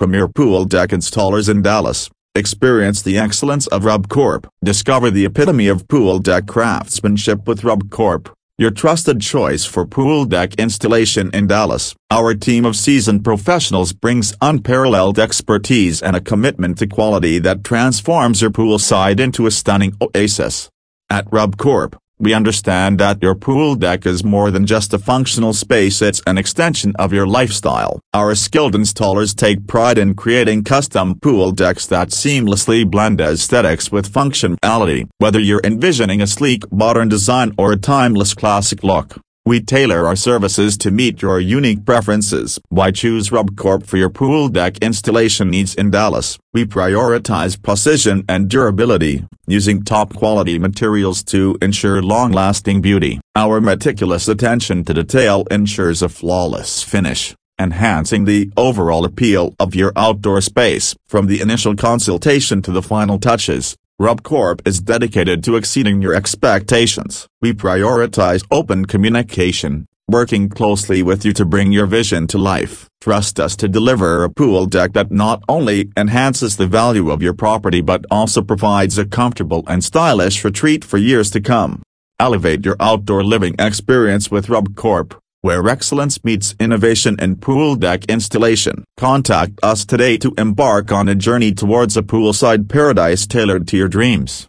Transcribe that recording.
premier pool deck installers in Dallas. Experience the excellence of RubCorp. Discover the epitome of pool deck craftsmanship with RubCorp, your trusted choice for pool deck installation in Dallas. Our team of seasoned professionals brings unparalleled expertise and a commitment to quality that transforms your poolside into a stunning oasis. At RubCorp, we understand that your pool deck is more than just a functional space it's an extension of your lifestyle. Our skilled installers take pride in creating custom pool decks that seamlessly blend aesthetics with functionality. Whether you're envisioning a sleek modern design or a timeless classic look, we tailor our services to meet your unique preferences. Why choose RubCorp for your pool deck installation needs in Dallas? We prioritize precision and durability, using top-quality materials to ensure long-lasting beauty. Our meticulous attention to detail ensures a flawless finish, enhancing the overall appeal of your outdoor space. From the initial consultation to the final touches, RubCorp is dedicated to exceeding your expectations. We prioritize open communication, working closely with you to bring your vision to life. Trust us to deliver a pool deck that not only enhances the value of your property but also provides a comfortable and stylish retreat for years to come. Elevate your outdoor living experience with RubCorp where excellence meets innovation in pool deck installation. Contact us today to embark on a journey towards a poolside paradise tailored to your dreams.